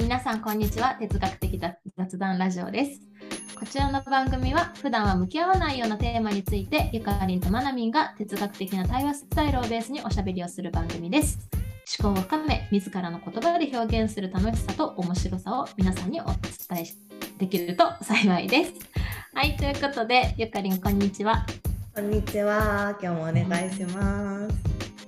皆さんこんにちは。哲学的雑談ラジオです。こちらの番組は普段は向き合わないようなテーマについてゆかりんとまなみんが哲学的な対話スタイルをベースにおしゃべりをする番組です。思考を深め自らの言葉で表現する楽しさと面白さを皆さんにお伝えできると幸いです。はいということでゆかりんこんにちは。こんにちは。今日もお願いします。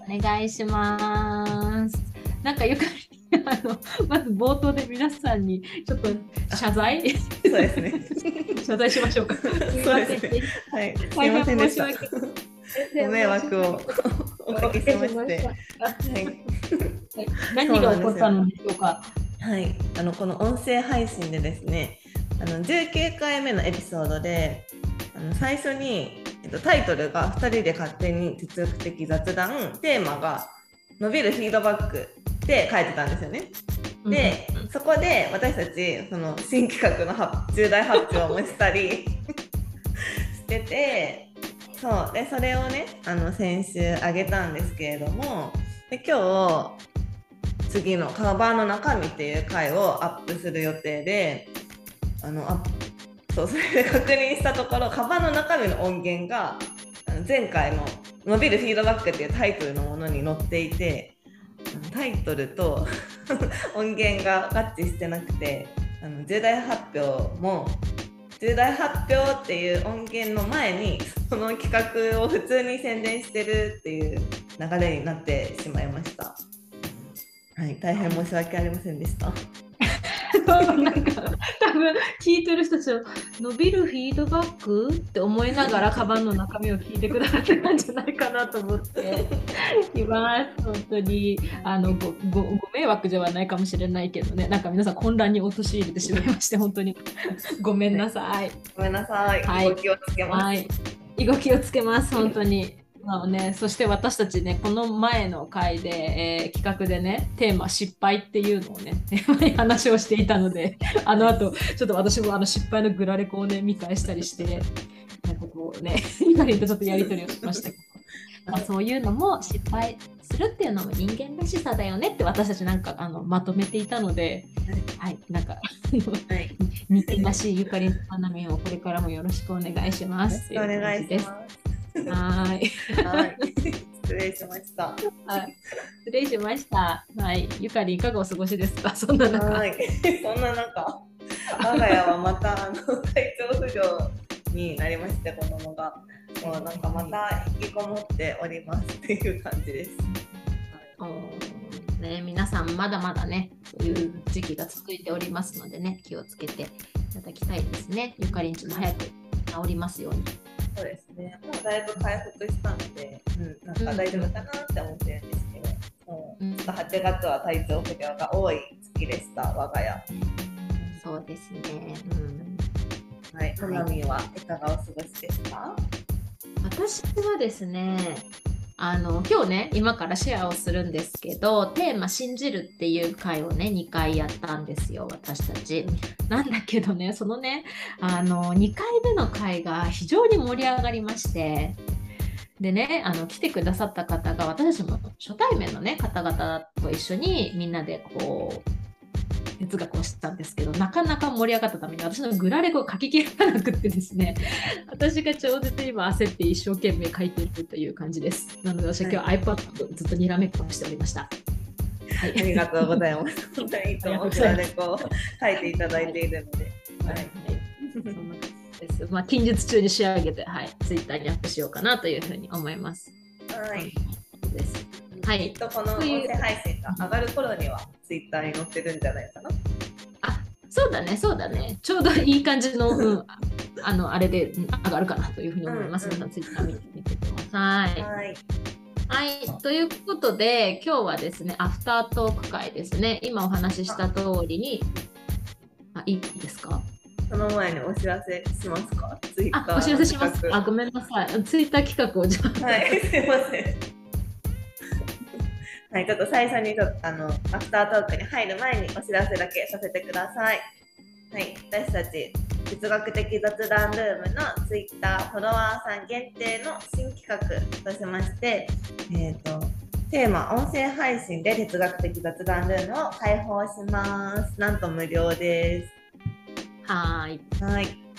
お願いします。なんかゆかりあのまず冒頭で皆さんにちょっと謝罪？そうですね 謝罪しましょうか。そうですね。はい。すみませんでした。ご迷惑をおかけしまして。はい。何が起こったのでしょうか？はい。あのこの音声配信でですね、あの19回目のエピソードで、あの最初にえっとタイトルが2人で勝手に哲学的雑談、テーマが伸びるフィードバックって書いてたんですよね。で、うん、そこで私たちその新企画の重大発表もしたり しててそうでそれをねあの先週あげたんですけれどもで今日次のカバンの中身っていう回をアップする予定であのあそうそれで確認したところカバンの中身の音源が前回の「伸びるフィードバック」っていうタイトルのものに載っていてタイトルと 音源が合致してなくてあの重大発表も重大発表っていう音源の前にその企画を普通に宣伝してるっていう流れになってしまいました。はい、大変申し訳ありませんでした。なんか多分聞いてる人たちは伸びるフィードバックって思いながらカバンの中身を聞いてくださってたんじゃないかなと思って。います。本当にあのごごご迷惑ではないかもしれないけどね。なんか皆さん混乱に陥れてしまいまして本当に。ごめんなさい、ごめんなさい、はい、動きをつけます、はい、動きをつけます。本当にまあね、そして私たちねこの前の回で、えー、企画でねテーマ失敗っていうのをねテーマに話をしていたのであの後ちょっと私もあの失敗のグラレコをね見返したりしてなんかこうねゆかりんとちょっとやり取りをしましたけど。まあ、そういうのも失敗するっていうのも人間らしさだよねって私たちなんかあのまとめていたので、はい、なんか、はい、人間らしいゆかりんと花見をこれからもよろしくお願いします。よろしくお願いします。はい。はい。失礼しました。はい。失礼しました。はい。ゆかりいかがお過ごしですか？そんな中。はい。そんな中。我が家はまたあの体調不良になりまして子供がもうなんかまた引きこもっておりますっていう感じです。はい、ね皆さんまだまだねそういう時期が続いておりますのでね気をつけていただきたいですね。ゆかりんちも早く治りますように。そうですね。もうだいぶ回復したので、うん、なんか大丈夫かなって思ってるんですけど、もうちょっと8月は体調不良が多い月でした、我が家。そうですね。うん、はい、好みはいかがお過ごしですか私はですね、あの今日ね今からシェアをするんですけどテーマ「信じる」っていう回をね2回やったんですよ私たち。なんだけどねそのねあの2回目の回が非常に盛り上がりましてでねあの来てくださった方が私たちも初対面のね方々と一緒にみんなでこう哲学をしたんですけどなかなか盛り上がったために私のグラレコを書ききらなくてですね 私が超絶今焦って一生懸命書いているという感じですなので私は今日 iPad をずっとにらめっこしておりました。はい、ありがとうございます。本当にいつもグラレコを書いていただいているので。はい、はいですまあ、近日中に仕上げて、はい、ツイッターにアップしようかなというふうに思います。はい。ですはい、きっとこの音声配信が上がる頃にはツイッターに載ってるんじゃないかな。あそうだね、そうだね。ちょうどいい感じの、うん、あのあれで上がるかなというふうに思います。皆、うん、さん、ツイッター見てみてください。はい。はい、ということで今日はですねアフタートーク会ですね。今お話しした通りに。あいいですか？その前にお知らせしますか？ツイッターお知らせします。あごめんなさい。ツイッター企画をじゃあ。はいすいませんはい、ちょっと最初にちょっとあのアフタートークに入る前にお知らせだけさせてください。はい、私たち哲学的雑談ルームの Twitter フォロワーさん限定の新企画としまして、えーと、テーマ音声配信で哲学的雑談ルームを開放します。なんと無料です。はーい。はい。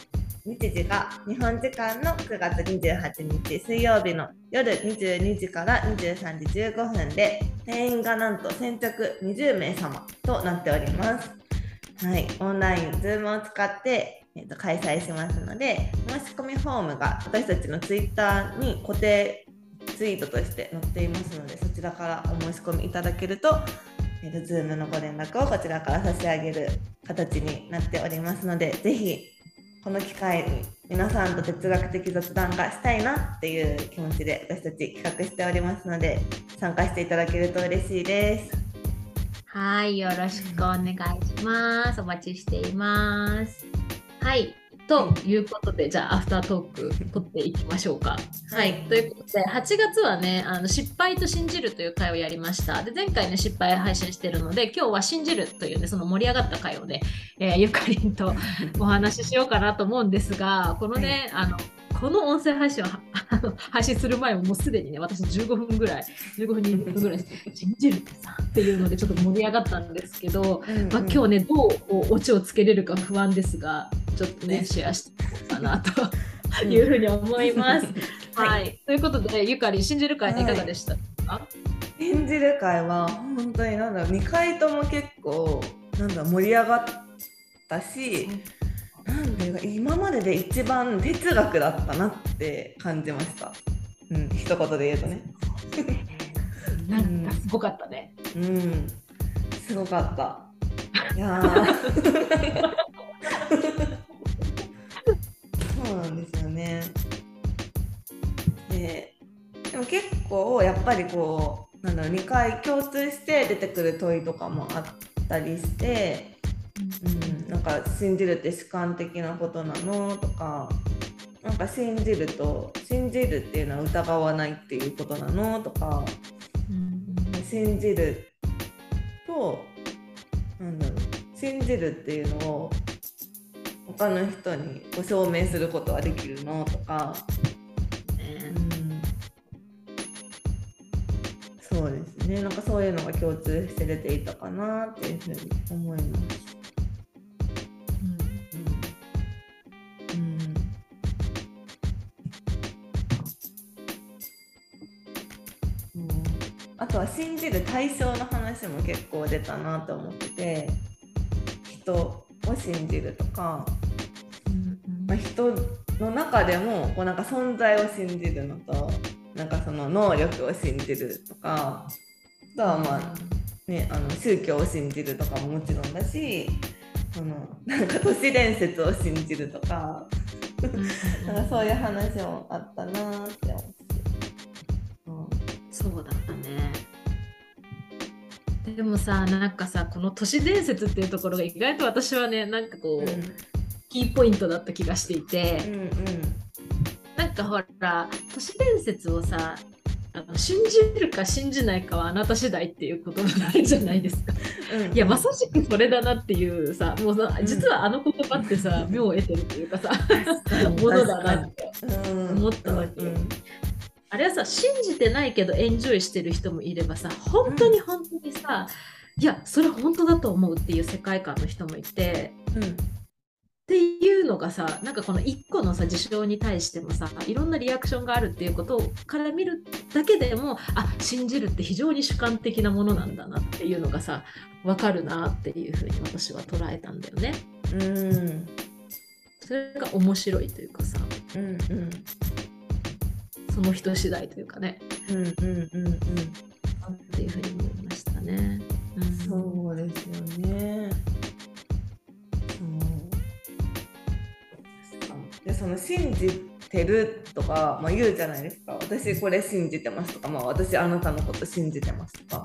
日時が日本時間の9月28日水曜日の夜22時から23時15分で定員がなんと先着20名様となっております。はい、オンライン、Zoom を使って、えー、と開催しますので、申し込みフォームが私たちの Twitter に固定ツイートとして載っていますので、そちらからお申し込みいただけると、えー、と Zoom のご連絡をこちらから差し上げる形になっておりますので、ぜひこの機会に皆さんと哲学的雑談がしたいなっていう気持ちで私たち企画しておりますので、参加していただけると嬉しいです。はい、よろしくお願いします。お待ちしています。はい。ということで、じゃあ、アフタートーク取っていきましょうか。はい。ということで、8月はね、あの失敗と信じるという回をやりました。で、前回ね、失敗配信してるので、今日は信じるというね、その盛り上がった回をね、えーゆかりんとお話ししようかなと思うんですが、このね、あの、この音声配信をはあの配信する前ももうすでにね、私15分ぐらい、15分、20分ぐらい、信じるってさ、っていうのでちょっと盛り上がったんですけど、まあ、今日ね、どうオチをつけれるか不安ですが、ちょっとね、シェアしていこうかなというふうに思います。はい、はい。ということで、ゆかり、信じる会いかがでした？か、演じる会は本当になんだろう2回とも結構なんだ盛り上がったしなんていうか今までで一番哲学だったなって感じました。うん、一言で言うとね。なんかすごかったね。うん、すごかった。いやーそうなんですよね。ででも結構やっぱりこうなんだろう2回共通して出てくる問いとかもあったりして、うんか信じるって主観的なことなのとかなんか信じると信じるっていうのは疑わないっていうことなのとかうん信じるとなんだろう信じるっていうのを他の人にこ証明することはできるのとか、ねそうですねなんかそういうのが共通して出ていたかなっていうふうに思います。信じる対象の話も結構出たなと思ってて人を信じるとか、まあ、人の中でもこうなんか存在を信じるのとなんかその能力を信じるとかあとはまあね、あの宗教を信じるとかももちろんだしそのなんか都市伝説を信じるとかなんかそういう話もあったなーって思って。そうだ。でもさ、なんかさ、この都市伝説っていうところが意外と私はね、なんかこう、キーポイントだった気がしていて、うんうん。なんかほら、都市伝説をさ、あの信じるか信じないかはあなた次第っていう言葉があるじゃないですか。うん。いや、まさしくそれだなっていうさ、もうさ実はあの言葉ってさ、妙を得てるっていうかさ、ものだなって。うん。思ったわけ。うんあれはさ信じてないけどエンジョイしてる人もいればさ本当に本当にさ、いやそれ本当だと思うっていう世界観の人もいてうん。っていうのがさなんかこの一個のさ事象に対してもさいろんなリアクションがあるっていうことから見るだけでもあ信じるって非常に主観的なものなんだなっていうのがさ分かるなっていうふうに私は捉えたんだよね。うん。それが面白いというかさ。うんうんその人次第というかねうんうんうんうんっていうふうに思いましたね。うんそうですよね。そうでその信じてるとか、まあ、言うじゃないですか私これ信じてますとか、まあ、私あなたのこと信じてますとか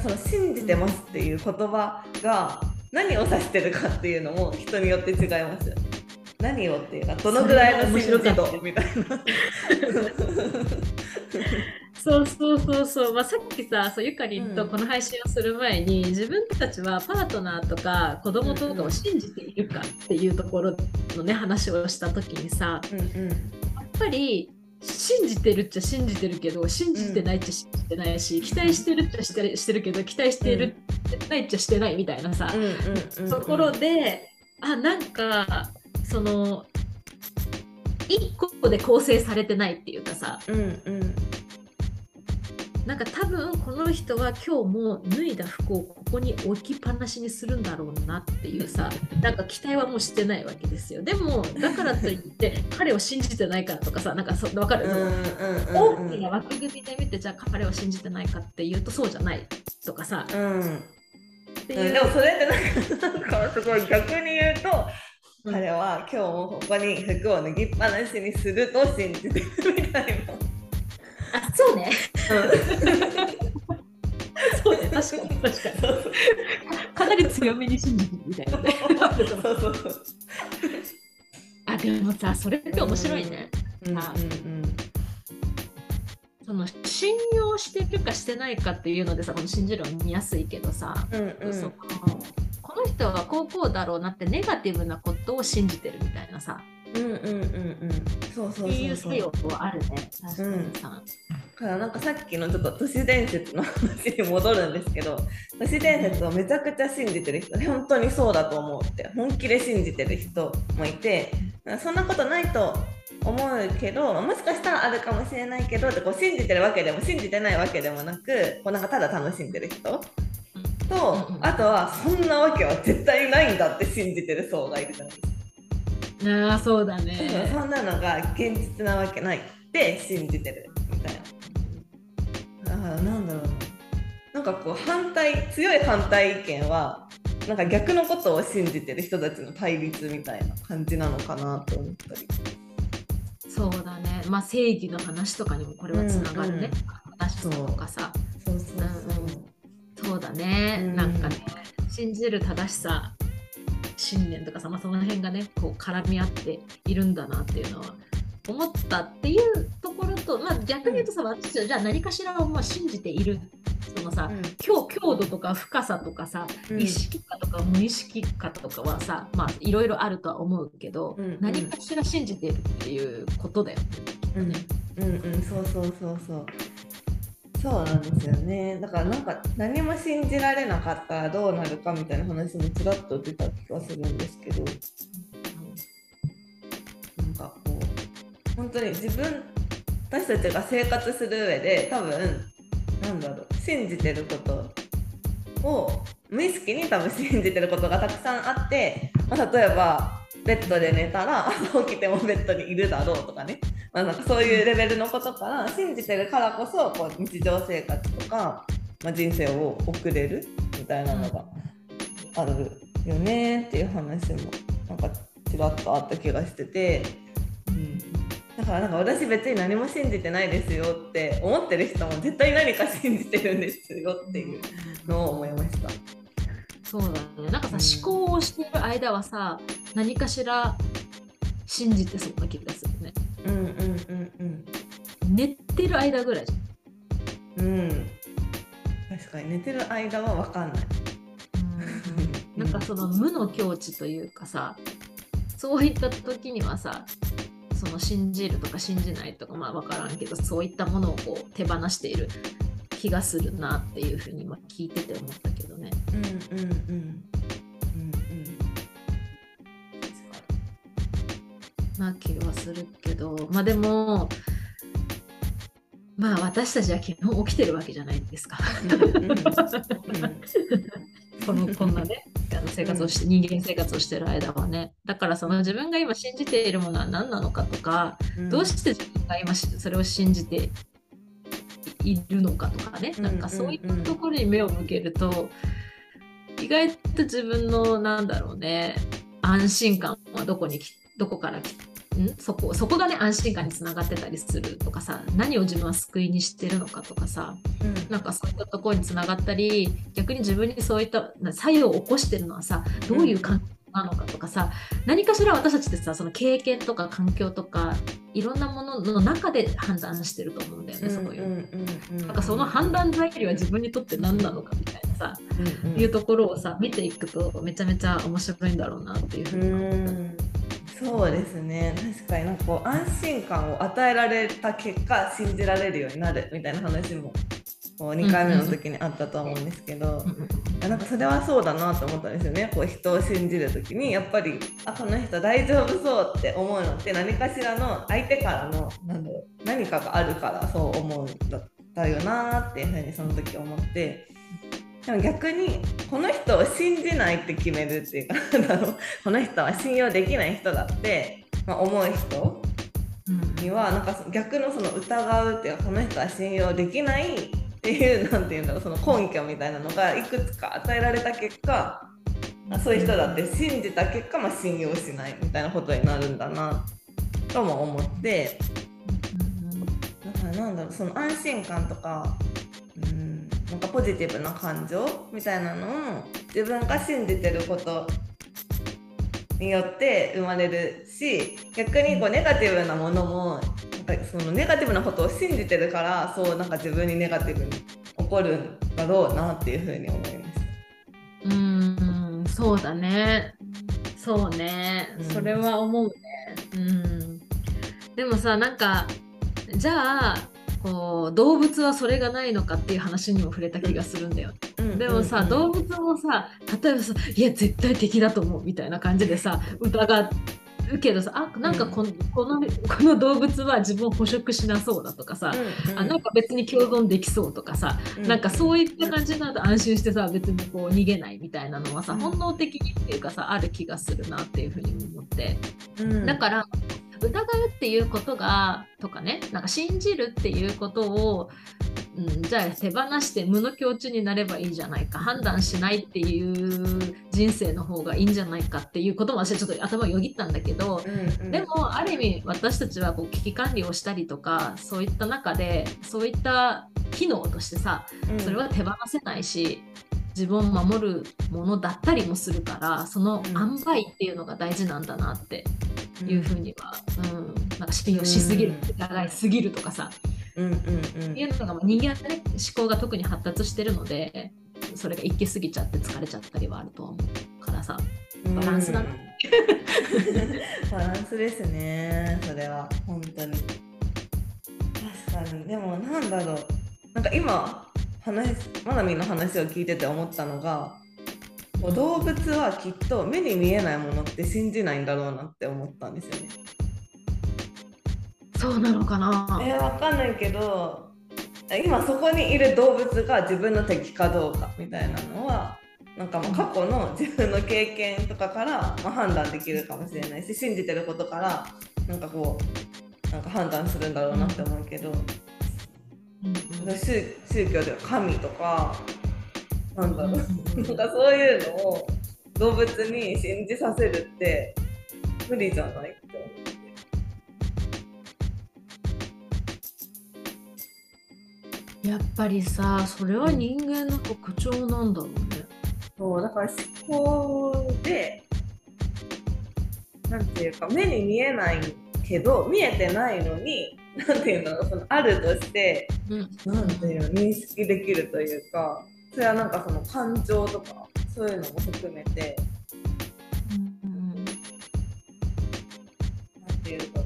その信じてますっていう言葉が何を指してるかっていうのも人によって違いますよね。何をっていうかどのぐらいの信じ度みた？いな。そうそうそうそう、まあ、さっきさそうゆかりんうん。とこの配信をする前に、自分たちはパートナーとか子供とかを信じているかっていうところのね話をした時にさうんうん。やっぱり信じてるっちゃ信じてるけど信じてないっちゃ信じてないし、期待してるっちゃしてしてるけど期待してる、ないっちゃしてないみたいなさ、ところであなんかその1個で構成されてないっていうかさ、うんうん。なんか多分この人は今日も脱いだ服をここに置きっぱなしにするんだろうなっていうさなんか期待はもうしてないわけですよ。でもだからといって 彼を信じてないからとかさなんかそ分かる、大きな枠組みで見てじゃあ彼を信じてないかっていうとそうじゃないとかさ、うん。っていう、でもそれってなんか なんかすごい逆に言うと彼は今日もここに服を脱ぎっぱなしにすると信じてるみたいな。あそうね。そうね、確かに確かに。かなり強めに信じてるみたいなね。そうそうそう。あでもさ、それって面白いね。うんうんうん、その信用してるかしてないかっていうのでさ、この信じるは見やすいけどさ、うんうん、そのこの人はこうこうだろうなってネガティブなことを信じてるみたいなさ。うんうんうんうん。そうそうそうそう。いう作用はあるね。確かにさ、うん、からなんかさっきのちょっと都市伝説の話に戻るんですけど都市伝説をめちゃくちゃ信じてる人本当にそうだと思うって本気で信じてる人もいてそんなことないと思うけどもしかしたらあるかもしれないけどってこう信じてるわけでも信じてないわけでもなくこうなんかただ楽しんでる人とあとはそんなわけは絶対ないんだって信じてる層がいるじゃないですか。ああそうだね。そんなのが現実なわけないって信じてるみたいな。だからなんだろう。ななんかこう反対強い反対意見はなんか逆のことを信じてる人たちの対立みたいな感じなのかなと思ったり。そうだね。まあ正義の話とかにもこれはつながるね、うんうん、とかさ。そうそうそう、うん、そうだね、うん、なんかね信じる正しさ信念とかさ、まあ、その辺がねこう絡み合っているんだなっていうのは思ったっていうところと、まあ、逆に言うとさ、私はじゃあ何かしらをまあ信じている。そのさ、うん、強強度とか深さとかさ、うん、意識かとか無意識かとかはさまあいろいろあるとは思うけど、うんうん、何かしら信じているっていうことだよね。うん、うんうん。そうそうそうそう。そうなんですよね。だからなんか何も信じられなかったらどうなるかみたいな話もちらっと出た気がするんですけど、なんかこう本当に自分私たちが生活する上で多分なんだろう信じてることを無意識に多分信じてることがたくさんあって、まあ、例えばベッドで寝たら朝起きてもベッドにいるだろうとかね。まあ、なんかそういうレベルのことから信じてるからこそこう日常生活とか、まあ、人生を送れるみたいなのがあるよねっていう話もなんかちらっとあった気がしてて、うん、だからなんか私別に何も信じてないですよって思ってる人も絶対何か信じてるんですよっていうのを思いました。そうだねなんかさ、うん、思考をしている間はさ何かしら信じてそうな気がするね。うんうんうんうん。寝てる間ぐらいじゃん。うん。確かに寝てる間は分かんない。うん。なんかその無の境地というかさそういった時にはさその信じるとか信じないとかまあ分からんけどそういったものをこう手放している気がするなっていうふうに今聞いてて思ったけどね。うんうんうんな気はするけどまあでもまあ私たちは基本起きてるわけじゃないですか。このこんなねあの生活をして人間生活をしてる間はね。だからその自分が今信じているものは何なのかとか、うん、どうして自分が今それを信じているのかとかね、なんかそういったところに目を向けると、意外と自分のなんだろうね安心感はどこにどこから来ん？そこそこがね安心感につながってたりするとかさ何を自分は救いにしてるのかとかさ、うん、なんかそういったところにつながったり逆に自分にそういった作用を起こしてるのはさどういう感覚なのかとかさ、何かしら私たちってさその経験とか環境とかいろんなものの中で判断してると思うんだよね、そういう。なんかその判断材料は自分にとって何なのかみたいなさ、うんうん、いうところをさ見ていくとめちゃめちゃ面白いんだろうなっていうふうに思った。そうですね。確かになんかこう安心感を与えられた結果信じられるようになるみたいな話もこう2回目の時にあったと思うんですけど、なんかそれはそうだなと思ったんですよねこう人を信じる時にやっぱりあこの人大丈夫そうって思うのって何かしらの相手からのなんだろう何かがあるからそう思うんだったよなっていうふうにその時思ってでも逆にこの人を信じないって決めるっていうかこの人は信用できない人だって、まあ、思う人にはなんか逆のその疑うっていうかこの人は信用できないっていうなんていうんだろうその根拠みたいなのがいくつか与えられた結果そういう人だって信じた結果、まあ、信用しないみたいなことになるんだなとも思って。だからなんだろうその安心感とかうんなんかポジティブな感情みたいなのを自分が信じてることによって生まれるし逆にこうネガティブなものもなんかそのネガティブなことを信じてるからそうなんか自分にネガティブに起こるんだろうなっていうふうに思いました。うんそうだねそうね、うん、それは思うね。うんでもさなんかじゃあこう動物はそれがないのかっていう話にも触れた気がするんだよ。でもさ、動物もさ例えばさ「いや絶対敵だと思う」みたいな感じでさ疑るけどさあなんかこの,、このこの動物は自分を捕食しなそうだとかさ、うんうん、あなんか別に共存できそうとかさ、うん、なんかそういった感じなの安心してさ別にこう逃げないみたいなのはさ、うん、本能的にっていうかさある気がするなっていうふうに思って、うん、だから疑うっていうことがとかねなんか信じるっていうことをうん、じゃあ手放して無の境地になればいいじゃないか判断しないっていう人生の方がいいんじゃないかっていうことも私はちょっと頭をよぎったんだけど、うんうん、でもある意味私たちはこう危機管理をしたりとかそういった中でそういった機能としてさそれは手放せないし、自分を守るものだったりもするからその塩梅っていうのが大事なんだなっていうふうには、うん、なんか信用しすぎる、疑いすぎるとかさ、うんうんうん、っていうのが人間はね思考が特に発達してるのでそれが一気すぎちゃって疲れちゃったりはあると思うからさバランスだな、バランスですねそれは。本当に。確かに。でもなんだろう。なんか今話まなみの話を聞いてて思ったのが動物はきっと目に見えないものって信じないんだろうなって思ったんですよね。そうなのかな？えー、わかんないけど今そこにいる動物が自分の敵かどうかみたいなのはなんかもう過去の自分の経験とかから、まあ、判断できるかもしれないし信じてることからなんかこうなんか判断するんだろうなって思うけど、うんうん、宗宗教では神とかなんだろう、なんかそういうのを動物に信じさせるって無理じゃないやっぱりさそれは人間の特徴なんだろうね。そうだから思考でなんていうか目に見えないけど見えてないのになんていうのそのあるとして、うん、なんていうの認識できるというかそれはなんかその感情とかそういうのも含めて、うんうん、なんていうか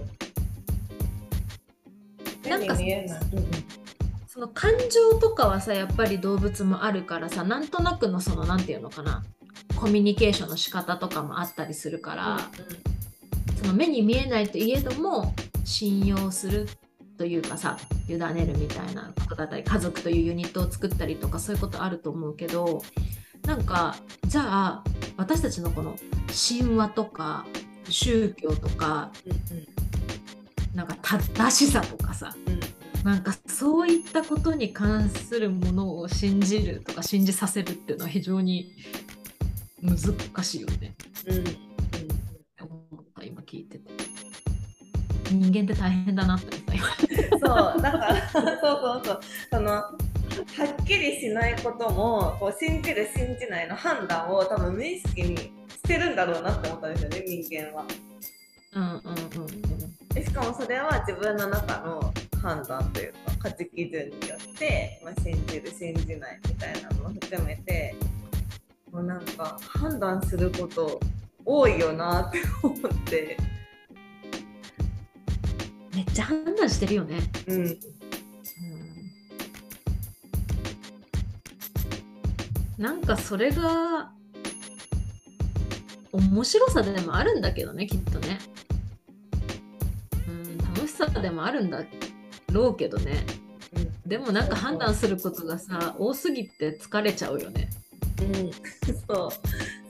目に見えない。その感情とかはさやっぱり動物もあるからさなんとなくのその何て言うのかなコミュニケーションの仕方とかもあったりするから、うんうん、その目に見えないといえども信用するというかさ委ねるみたいなことだったり家族というユニットを作ったりとかそういうことあると思うけどなんかじゃあ私たちのこの神話とか宗教とか、うんうん、なんか正しさとかさ、うんなんかそういったことに関するものを信じるとか信じさせるっていうのは非常に難しいよね。うん、うん、思った今聞いてて。人間って大変だなって思ったそうだからそうそう。そう。そのはっきりしないこともこう信じる信じないの判断を多分無意識にしてるんだろうなって思ったんですよね人間は。うんうんうん。うん、しかもそれは自分の中の判断というか価値基準によって、まあ、信じる信じないみたいなのも含めてもうなんか判断すること多いよなって思ってめっちゃ判断してるよね。うんうんなんかそれが面白さでもあるんだけどねきっとね。うん、楽しさでもあるんだろうけどね。うんでもなんか判断することがさ多すぎて疲れちゃうよね。うん、そう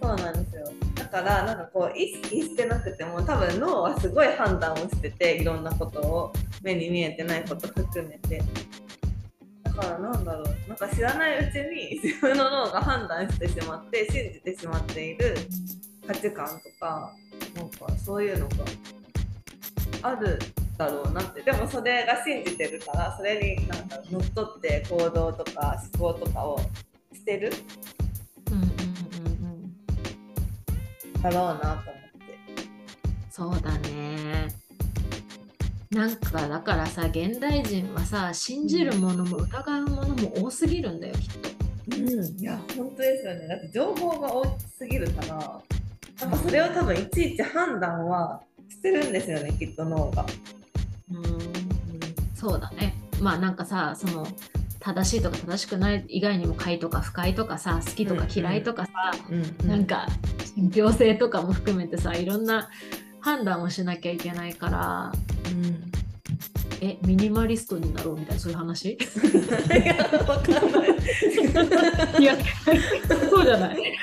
そうなんですよからなんかこう意識してなくても多分脳はすごい判断をしてていろんなことを目に見えてないこと含めて。だからなんだろうなんか知らないうちに 自分の脳が判断してしまって信じてしまっている価値観とかなんかそういうのがあるだろうなって。でもそれが信じてるからそれになんか乗っ取って行動とか思考とかをしてるだろうなと思って。そうだね。なんかだからさ現代人はさ信じるものも疑うものも多すぎるんだよきっと。うん、いや本当ですよねだって情報が多すぎるからなんかそれを多分いちいち判断はしてるんですよねきっと脳が。うんそうだね。まあなんかさその正しいとか正しくない以外にも快とか不快とかさ好きとか嫌いとかさ、うんなんか信憑性とかも含めてさいろんな判断をしなきゃいけないからうんえミニマリストになろうみたいなそういう話？いやわかんない。いやそうじゃない。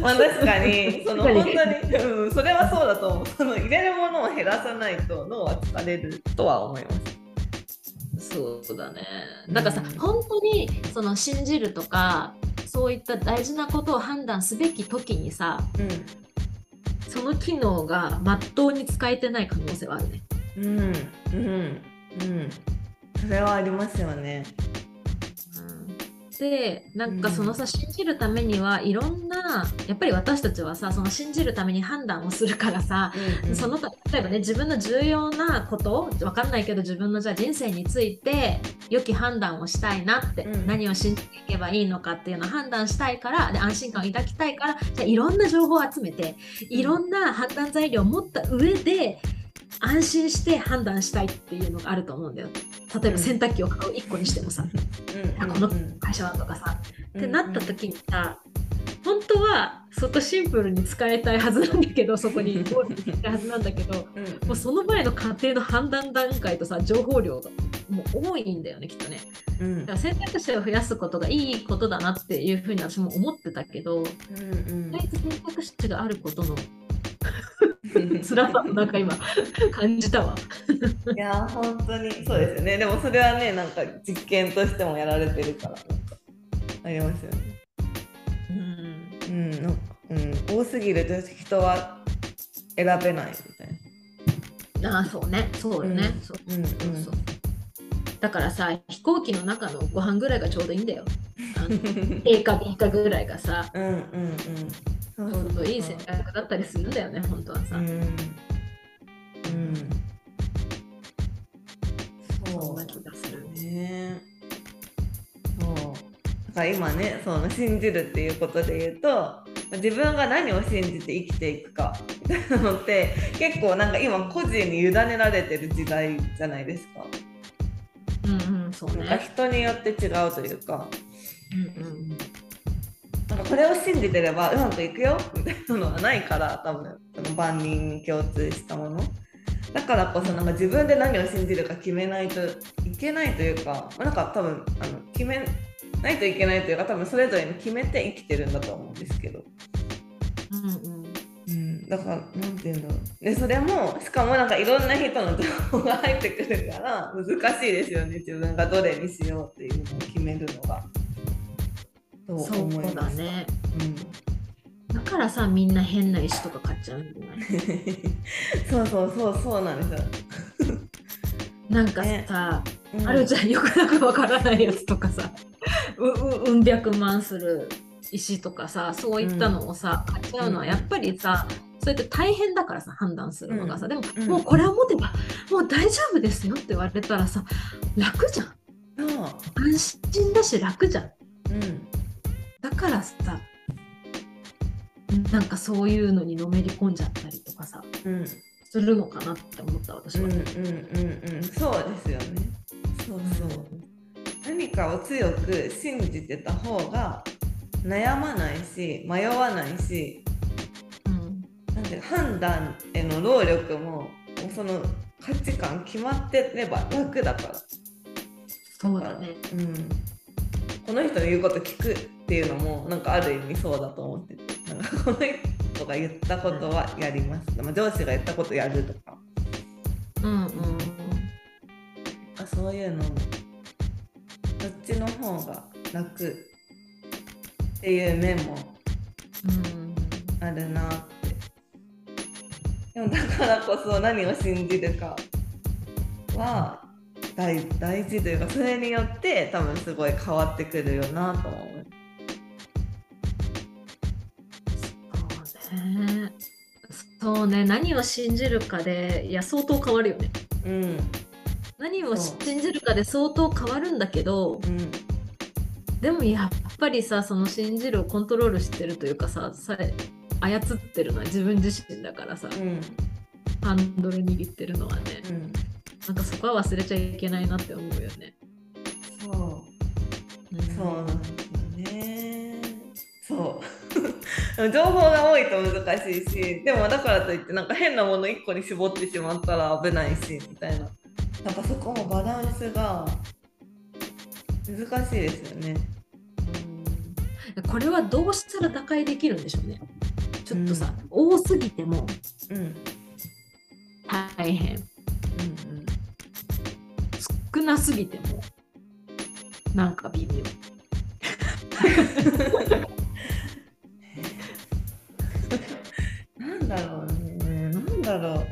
まあ確かにその本当に、うん、それはそうだと思う。その入れるものを減らさないと脳は疲れるとは思います。そうだね。だからさ、うん本当にその信じるとかそういった大事なことを判断すべき時にさうその機能がまっとうに使えてない可能性はあるね。んうんうんうん。それはありますよね。でなんかそのさ、信じるためにはいろんなやっぱり私たちはさその信じるために判断をするからさ、うんうん。その例えばね自分の重要なことわかんないけど自分のじゃあ人生について良き判断をしたいなって、うん。何を信じていけばいいのかっていうのを判断したいからで安心感を抱きたいからじゃあいろんな情報を集めていろんな判断材料を持った上で安心して判断したいっていうのがあると思うんだよ。例えば洗濯機を買う1個にしてもさ、うん。あこのうん会社はとかさ、うんってなった時にさ本当は外シンプルに使いたいはずなんだけどそこにゴールに行きたいはずなんだけど うんもうその前の過程の判断段階とさ情報量がもう多いんだよねきっとね。うん。だから選択肢を増やすことがいいことだなっていうふうに私も思ってたけどうんうん。意外と選択肢があることの 辛さをなんか今感じたわ。いやー本当に。そうですよね。でもそれはねなんか実験としてもやられてるから。なんかありますよね。うん。うん。うん、多すぎると人は選べないみたいああそうね。そうよね、うん。そう。ん。そうそう。だからさ飛行機の中のご飯ぐらいがちょうどいいんだよ。A か B かぐらいがさ。うんうんうんちょうどいい選択だったりするんだよね本当はさ、うん。うん。そう。そんな気がするね。そう。だから今ねその信じるっていうことで言うと自分が何を信じて生きていくかなのって結構なんか今個人に委ねられてる時代じゃないですか。うんうんそうなんかね人によって違うというか。うんうんなんかこれを信じてればうまくいくよ。みたいなのはないから多分その万人に共通したもの。だからこそなんか自分で何を信じるか決めないといけないというかなんか多分あの決めないといけないというか多分それぞれに決めて生きてるんだと思うんですけど、うんうん。うん、だからなんていうんだろう。でそれもしかもなんかいろんな人の情報が入ってくるから難しいですよね。自分がどれにしようっていうのを決めるのが。とそう思いましただね。うんだからさみんな変な石とか買っちゃうんじゃないそうそうそうそうなんですよ。なんかね。さ、うん。あるじゃんよくなんかわからないやつとかさ。うううん百万する石とかさそういったのをさ、買っちゃうのはやっぱりさそうやって大変だからさ判断するのがさ、うん。でも、うん。もうこれを持てばもう大丈夫ですよって言われたらさ楽じゃん。そう。安心だし楽じゃん。うんだからさなんかそういうのにのめり込んじゃったりとかさうん。するのかなって思った私は。うんうんうんうん。そうですよね。そうそう、何かを強く信じてた方が悩まないし迷わないしうん。なんて判断への労力もその価値観決まってれば楽だから、そうだね。うん、この人の言うこと聞くっていうのもなんかある意味そうだと思ってて。なんかこの人が言ったことはやります、まあ、上司が言ったことやるとか。うんうんあそういうのもどっちの方が楽っていう面もうん。あるなって。でもだからこそ何を信じるかは大大事というかそれによって多分すごい変わってくるよなと思う。ね。そうね、何を信じるかで、いや、相当変わるよね。うん。何を信じるかで相当変わるんだけど、うんでもやっぱりさ、その信じるをコントロールしてるというかさ、さ操ってるのは自分自身だからさ、うんハンドル握ってるのはね、うんなんかそこは忘れちゃいけないなって思うよね。そう。うん。そう情報が多いと難しいし、でもだからといってなんか変なもの1個に絞ってしまったら危ないしみたいな。なんかそこもバランスが難しいですよね。うんこれはどうしたら打開できるんでしょうね。ちょっとさ、多すぎてもうん。うん大変。少なすぎてもなんか微妙。だろ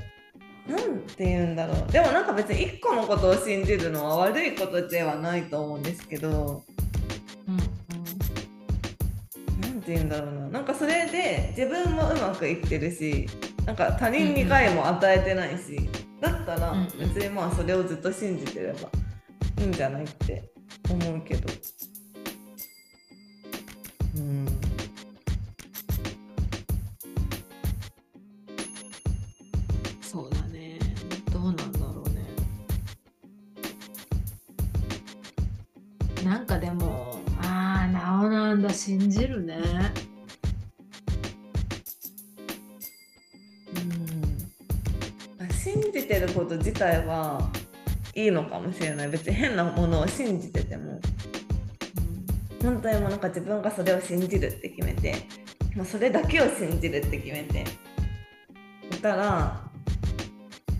う。なんて言うんだろう。でもなんか別に1個のことを信じるのは悪いことではないと思うんですけど。うんなんて言うんだろうななんかそれで自分もうまくいってるしなんか他人に害も与えてないし、だったらうん別にまあそれをずっと信じてればいいんじゃないって思うけどなんだ、信じるね。うん。信じてること自体はいいのかもしれない。別に変なものを信じてても。本当にもなんか自分がそれを信じるって決めてもうそれだけを信じるって決めて。いたら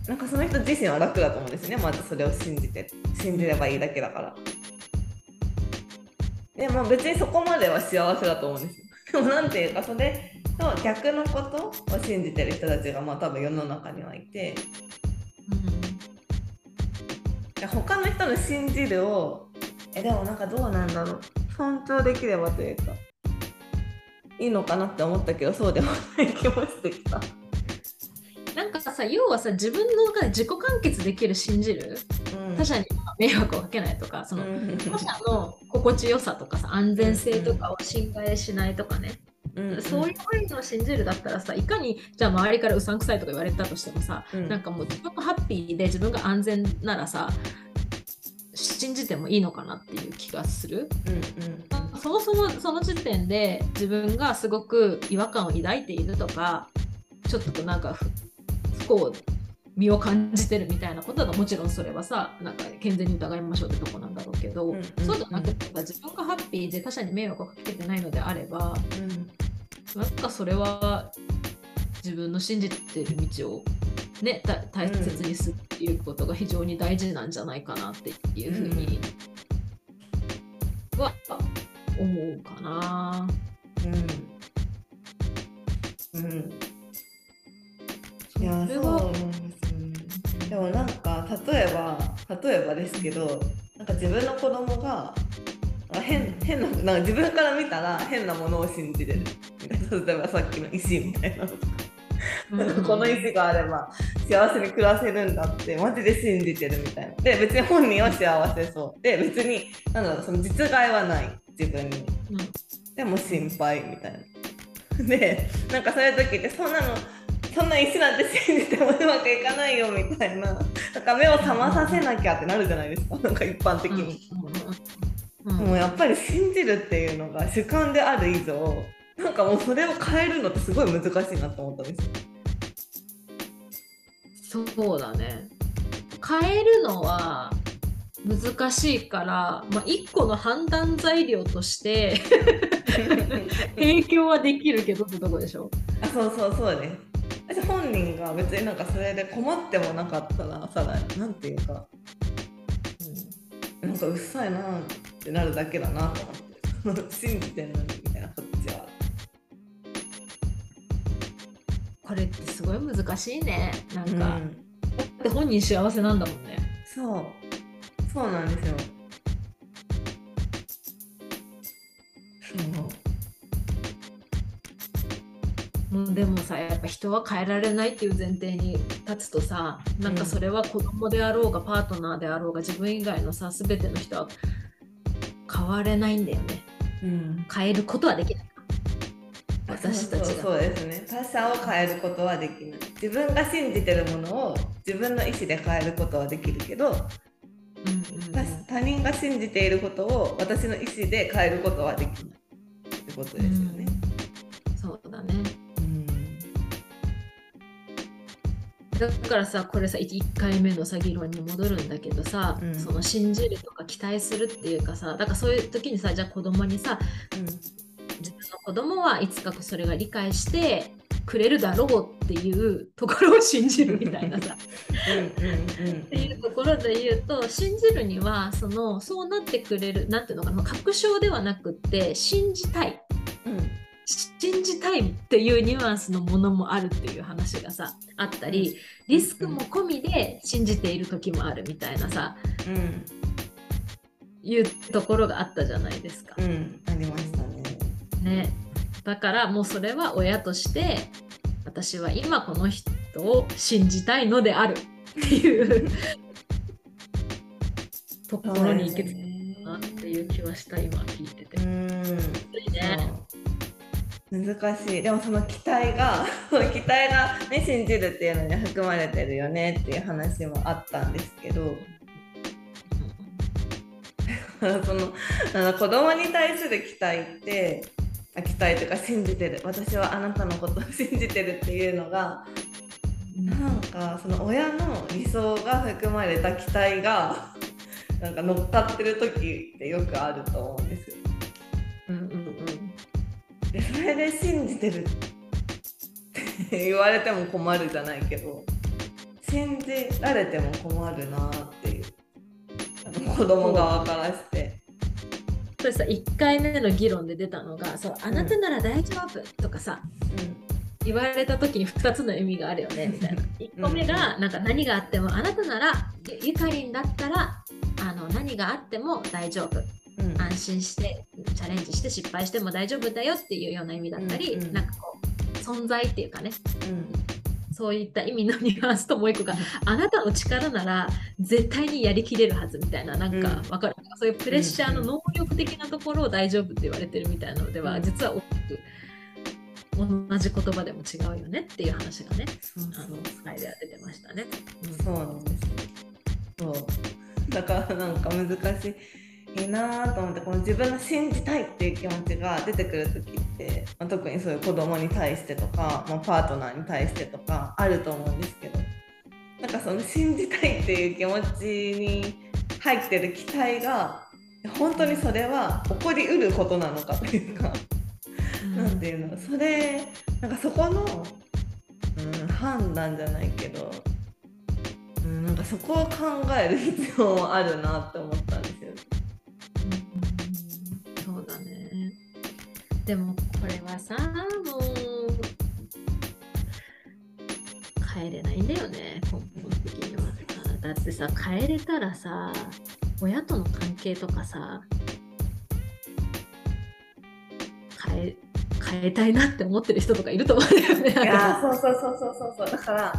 なんかその人自身は楽だと思うんですね。まずそれを信じて。信じればいいだけだから。でも別にそこまでは幸せだと思うんですよ。でもなんていうかそれと逆のことを信じてる人たちがまあ多分世の中にはいて。で他の人の信じるをえでもなんかどうなんだろう。尊重できればというかいいのかなって思ったけどそうでもない気もしてきた。なんかさ、要はさ、自分の自己完結できる信じる、うん。他者に迷惑をかけないとか、そのうん。他者の心地よさとかさ、安全性とかを侵害しないとかね、うん。そういうの信じるだったらさ、いかにじゃあ周りからうさんくさいとか言われたとしてもさ、うん。なんかもう自分がハッピーで自分が安全ならさ、信じてもいいのかなっていう気がする。うんそもそもその時点で自分がすごく違和感を抱いているとか、ちょっとなんか不不幸身を感じてるみたいなことだともちろんそれはさなんか健全に疑いましょうってとこなんだろうけど、うんうんそうじゃなくて自分がハッピーで他者に迷惑をかけてないのであればなんかそれは自分の信じてる道を、ね、た大切にするっていうことが非常に大事なんじゃないかなっていうふうには思うかな。うん。うん。いやそうなんですでもなんか例えば例えばですけどなんか自分の子供が変変ななんか自分から見たら変なものを信じれる。例えばさっきの石みたいなのとか。うん。この石があれば幸せに暮らせるんだってマジで信じてるみたいな。で別に本人は幸せそう。で別になんだろうその実害はない。自分に。うん。でも心配みたいな。でなんかそういう時ってそんなのそんな石なんて信じてもうまくいかないよみたいな。なんか目を覚まさせなきゃってなるじゃないですか。なんか一般的に、うんもうやっぱり信じるっていうのが主観である以上なんかもうそれを変えるのってすごい難しいなと思ったんですよ。そうだね。変えるのは難しいから、まあ、一個の判断材料として 影響はできるけどってとこでしょ？あそうそうそうです私本人が別になんかそれで困ってもなかったらさらになんていうか、うん、なんかうっさいなってなるだけだなと思って信じてんのにみたいなこっちは。これってすごい難しいね。なんか、うん、だって本人幸せなんだもんね。そう。そうなんですよ。そうもうでもさやっぱ人は変えられないっていう前提に立つとさなんかそれは子供であろうがパートナーであろうが自分以外のさ全ての人は変われないんだよね。うん。変えることはできない。私たちが。そうですね。他者を変えることはできない。自分が信じてるものを自分の意思で変えることはできるけどうんうん他他人が信じていることを私の意思で変えることはできないってことですよね。うん。そうだねだからさこれさ 1, 回目のさ議論に戻るんだけどさ、うん。その信じるとか期待するっていうかさだからそういう時にさじゃあ子供にさ自分の子供はいつかそれが理解してくれるだろうっていうところを信じるみたいなさ。うんうんうんっていうところで言うと信じるにはそのそうなってくれるなんていうのかな確証ではなくって信じたい。うん信じたいっていうニュアンスのものもあるっていう話がさあったりリスクも込みで信じている時もあるみたいなさうんいうところがあったじゃないですかう。んありましたね。ね、だからもうそれは親として私は今この人を信じたいのであるっていう ところに行けつたなっていう気はした今聞いてて。うんね難しい。でもその期待が 期待が、ね、信じるっていうのに含まれてるよねっていう話もあったんですけど。そのあの子供に対する期待って期待とか信じてる。私はあなたのことを信じてるっていうのがなんかその親の理想が含まれた期待がなんか乗っかってる時ってよくあると思うんですよ。れで信じてるって言われても困るじゃないけど信じられても困るなっていう。子供側からして。それさ1回目の議論で出たのがそう「あなたなら大丈夫」とかさ言われた時に2つの意味があるよねみたいな。1個目がなんか何があってもあなたならゆゆかりんだったらあの何があっても大丈夫うん。うん安心してチャレンジして失敗しても大丈夫だよっていうような意味だったり、うんうん。なんかこう存在っていうかね。うん。そういった意味のニュアンスともう一個があなたの力なら絶対にやりきれるはずみたいななんかうん。わかる、そういうプレッシャーの能力的なところを大丈夫って言われてるみたいなのでは、うん。実は大きく同じ言葉でも違うよねっていう話がねあのスライドやって出ましたね。そうなんですよ。そう。だからなんか難しいなと思ってこの自分の信じたいっていう気持ちが出てくる時って、まあ、特にそういう子供に対してとか、まあ、パートナーに対してとかあると思うんですけどなんかその信じたいっていう気持ちに入ってる期待が本当にそれは起こりうることなのかというか。うんなんていうのそれなんかそこの、うん、判断じゃないけど、うん、なんかそこを考える必要もあるなって思ったんですよ。でもこれはさ、もう変えれないんだよね、根本的にはさ。だってさ、変えれたらさ、親との関係とかさ、変え変えたいなって思ってる人とかいると思うんだよね。いやーそうそうそうそうそうそうだから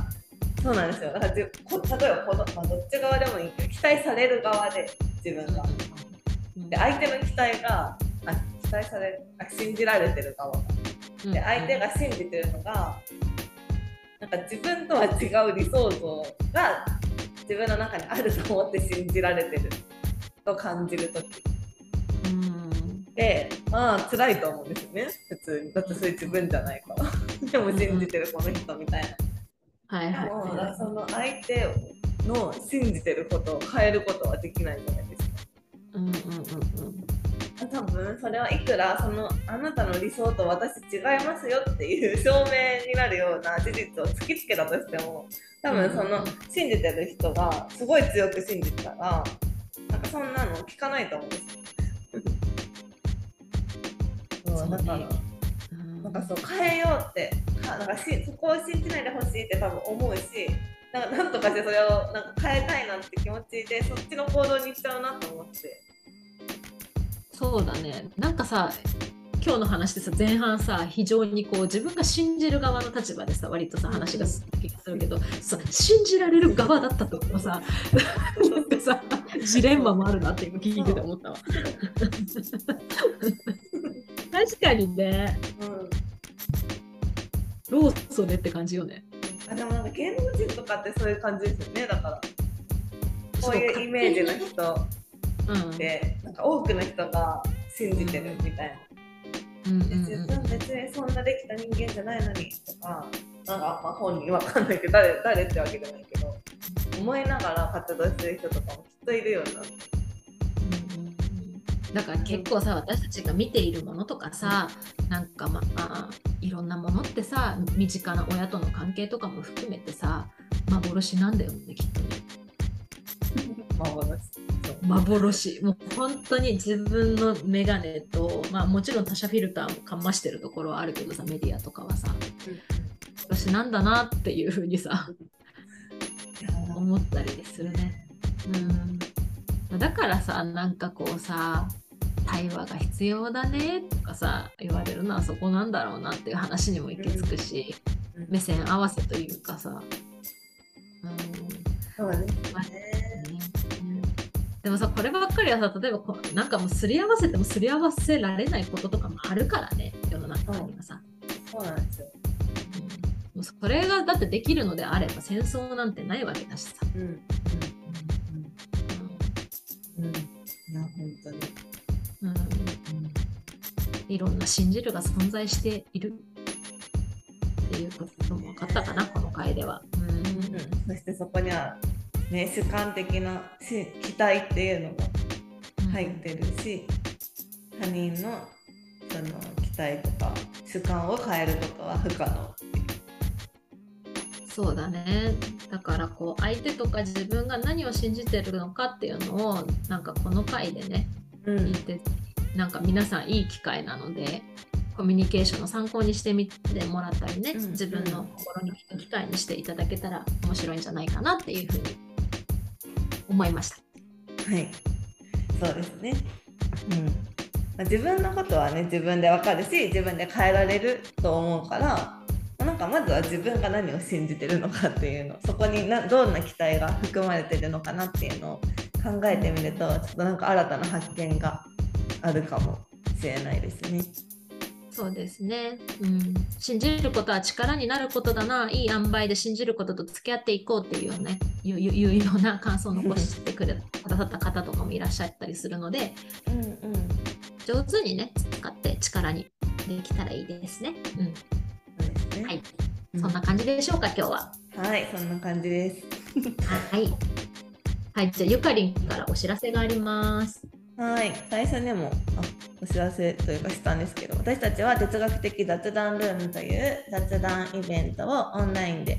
そうなんですよだから例えばこの、まあ、どっち側でもいいけど期待される側で自分が。で相手の期待があ期待されあ信じられてる側がで相手が信じてるのがなんか自分とは違う理想像が自分の中にあると思って信じられてると感じる時。うん。でまあ辛いと思うんですよね。普通に。だってそれ自分じゃないから。でも信じてるこの人みたいな。はいはいでもはいその相手の信じてることを変えることはできないじゃないですか。うんうんうんうん多分それはいくらそのあなたの理想と私違いますよっていう証明になるような事実を突きつけたとしても多分その信じてる人がすごい強く信じてたらなんかそんなの聞かないと思うんですよ。そうだから、うんなんかそう変えようってかなんかしそこを信じないでほしいって多分思うしなんかなんとかしてそれをなんか変えたいなって気持ちでそっちの行動に行っちゃうなと思って。そうだね。なんかさ今日の話でさ前半さ非常にこう自分が信じる側の立場でさ割とさ話がするけどさ信じられる側だったとかさ なんかさジレンマもあるなって今聞いてて思ったわ。確かにね。うん。ローソネって感じよね。あでもなんか芸能人とかってそういう感じですよね。だからこういうイメージの人。うんってなんか多くの人が信じてるみたいうん。うん。な、別にそんなできた人間じゃないのにとかなんかまあ本人わかんないけど誰誰ってわけじゃないけど思いながら活動してる人とかもきっといるような。うんうんうん。だから結構さ私たちが見ているものとかさなんかまあいろんなものってさ身近な親との関係とかも含めてさ幻なんだよねきっとね幻。幻。もう本当に自分の眼鏡とまあもちろん他者フィルターもかましてるところはあるけどさメディアとかはさ。私なんだなっていうふうにさ思ったりするね。うん、だからさなんかこうさ対話が必要だねとかさ言われるのはそこなんだろうなっていう話にも行き着くし、うん。目線合わせというかさ、うん。そうですまあね。ねうんでもさこればっかりはさ例えばこうなんかもうすり合わせてもすり合わせられないこととかもあるからね世の中にはさ。そう。なんですよ。うん。もうそれがだってできるのであれば戦争なんてないわけだしさ。うん。うん。うん。うん。いや本当に。うん。うん。いろんな信じるが存在しているっていうことも分かったかな、この回では。うん。うん。そしてそこにはね主観的なし期待っていうのが入ってるし、他人のその期待とか主観を変えることは不可能。そうだね。だからこう相手とか自分が何を信じてるのかっていうのをなんかこの回でねう言ってなんか皆さんいい機会なのでコミュニケーションの参考にしてみてもらったりね、うん。自分の心に聞く機会にしていただけたら面白いんじゃないかなっていうふうに思いました。はいそうですねうんまあ自分のことはね自分でわかるし自分で変えられると思うからなんかまずは自分が何を信じてるのかっていうのそこになどんな期待が含まれてるのかなっていうのを考えてみるとちょっとなんか新たな発見があるかもしれないですね。そうですね、うん。信じることは力になることだな、いい塩梅で信じることと付き合っていこうっていうね、いういういうような感想を残してくれくださった方とかもいらっしゃったりするので、うんうん上手にね、使って力にできたらいいですね。うん。そうですね。はい。うんそんな感じでしょうか、今日は。はい、そんな感じです。はい。はい、じゃあゆかりんからお知らせがあります。はい、最初にもあお知らせというかしたんですけど、私たちは哲学的雑談ルームという雑談イベントをオンラインで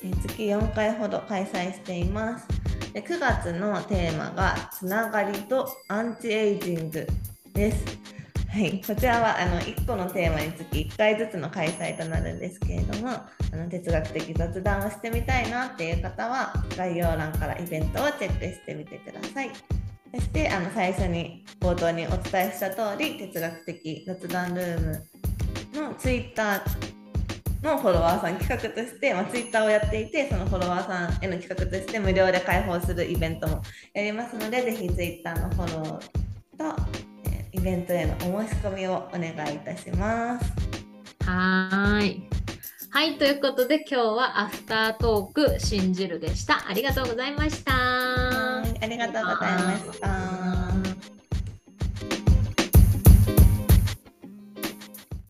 月4回ほど開催しています。で9月のテーマがつながりとアンチエイジングです。はい、こちらはあの1個のテーマにつき1回ずつの開催となるんですけれどもあの哲学的雑談をしてみたいなっていう方は概要欄からイベントをチェックしてみてください。そしてあの最初に冒頭にお伝えした通り哲学的雑談ルームのツイッターのフォロワーさん企画として、まあ、ツイッターをやっていてそのフォロワーさんへの企画として無料で開放するイベントもやりますのでぜひツイッターのフォローと、えイベントへのお申し込みをお願いいたします。はい。はい、ということで今日はアフタートーク信じるでした。ありがとうございました。ありがとうございました。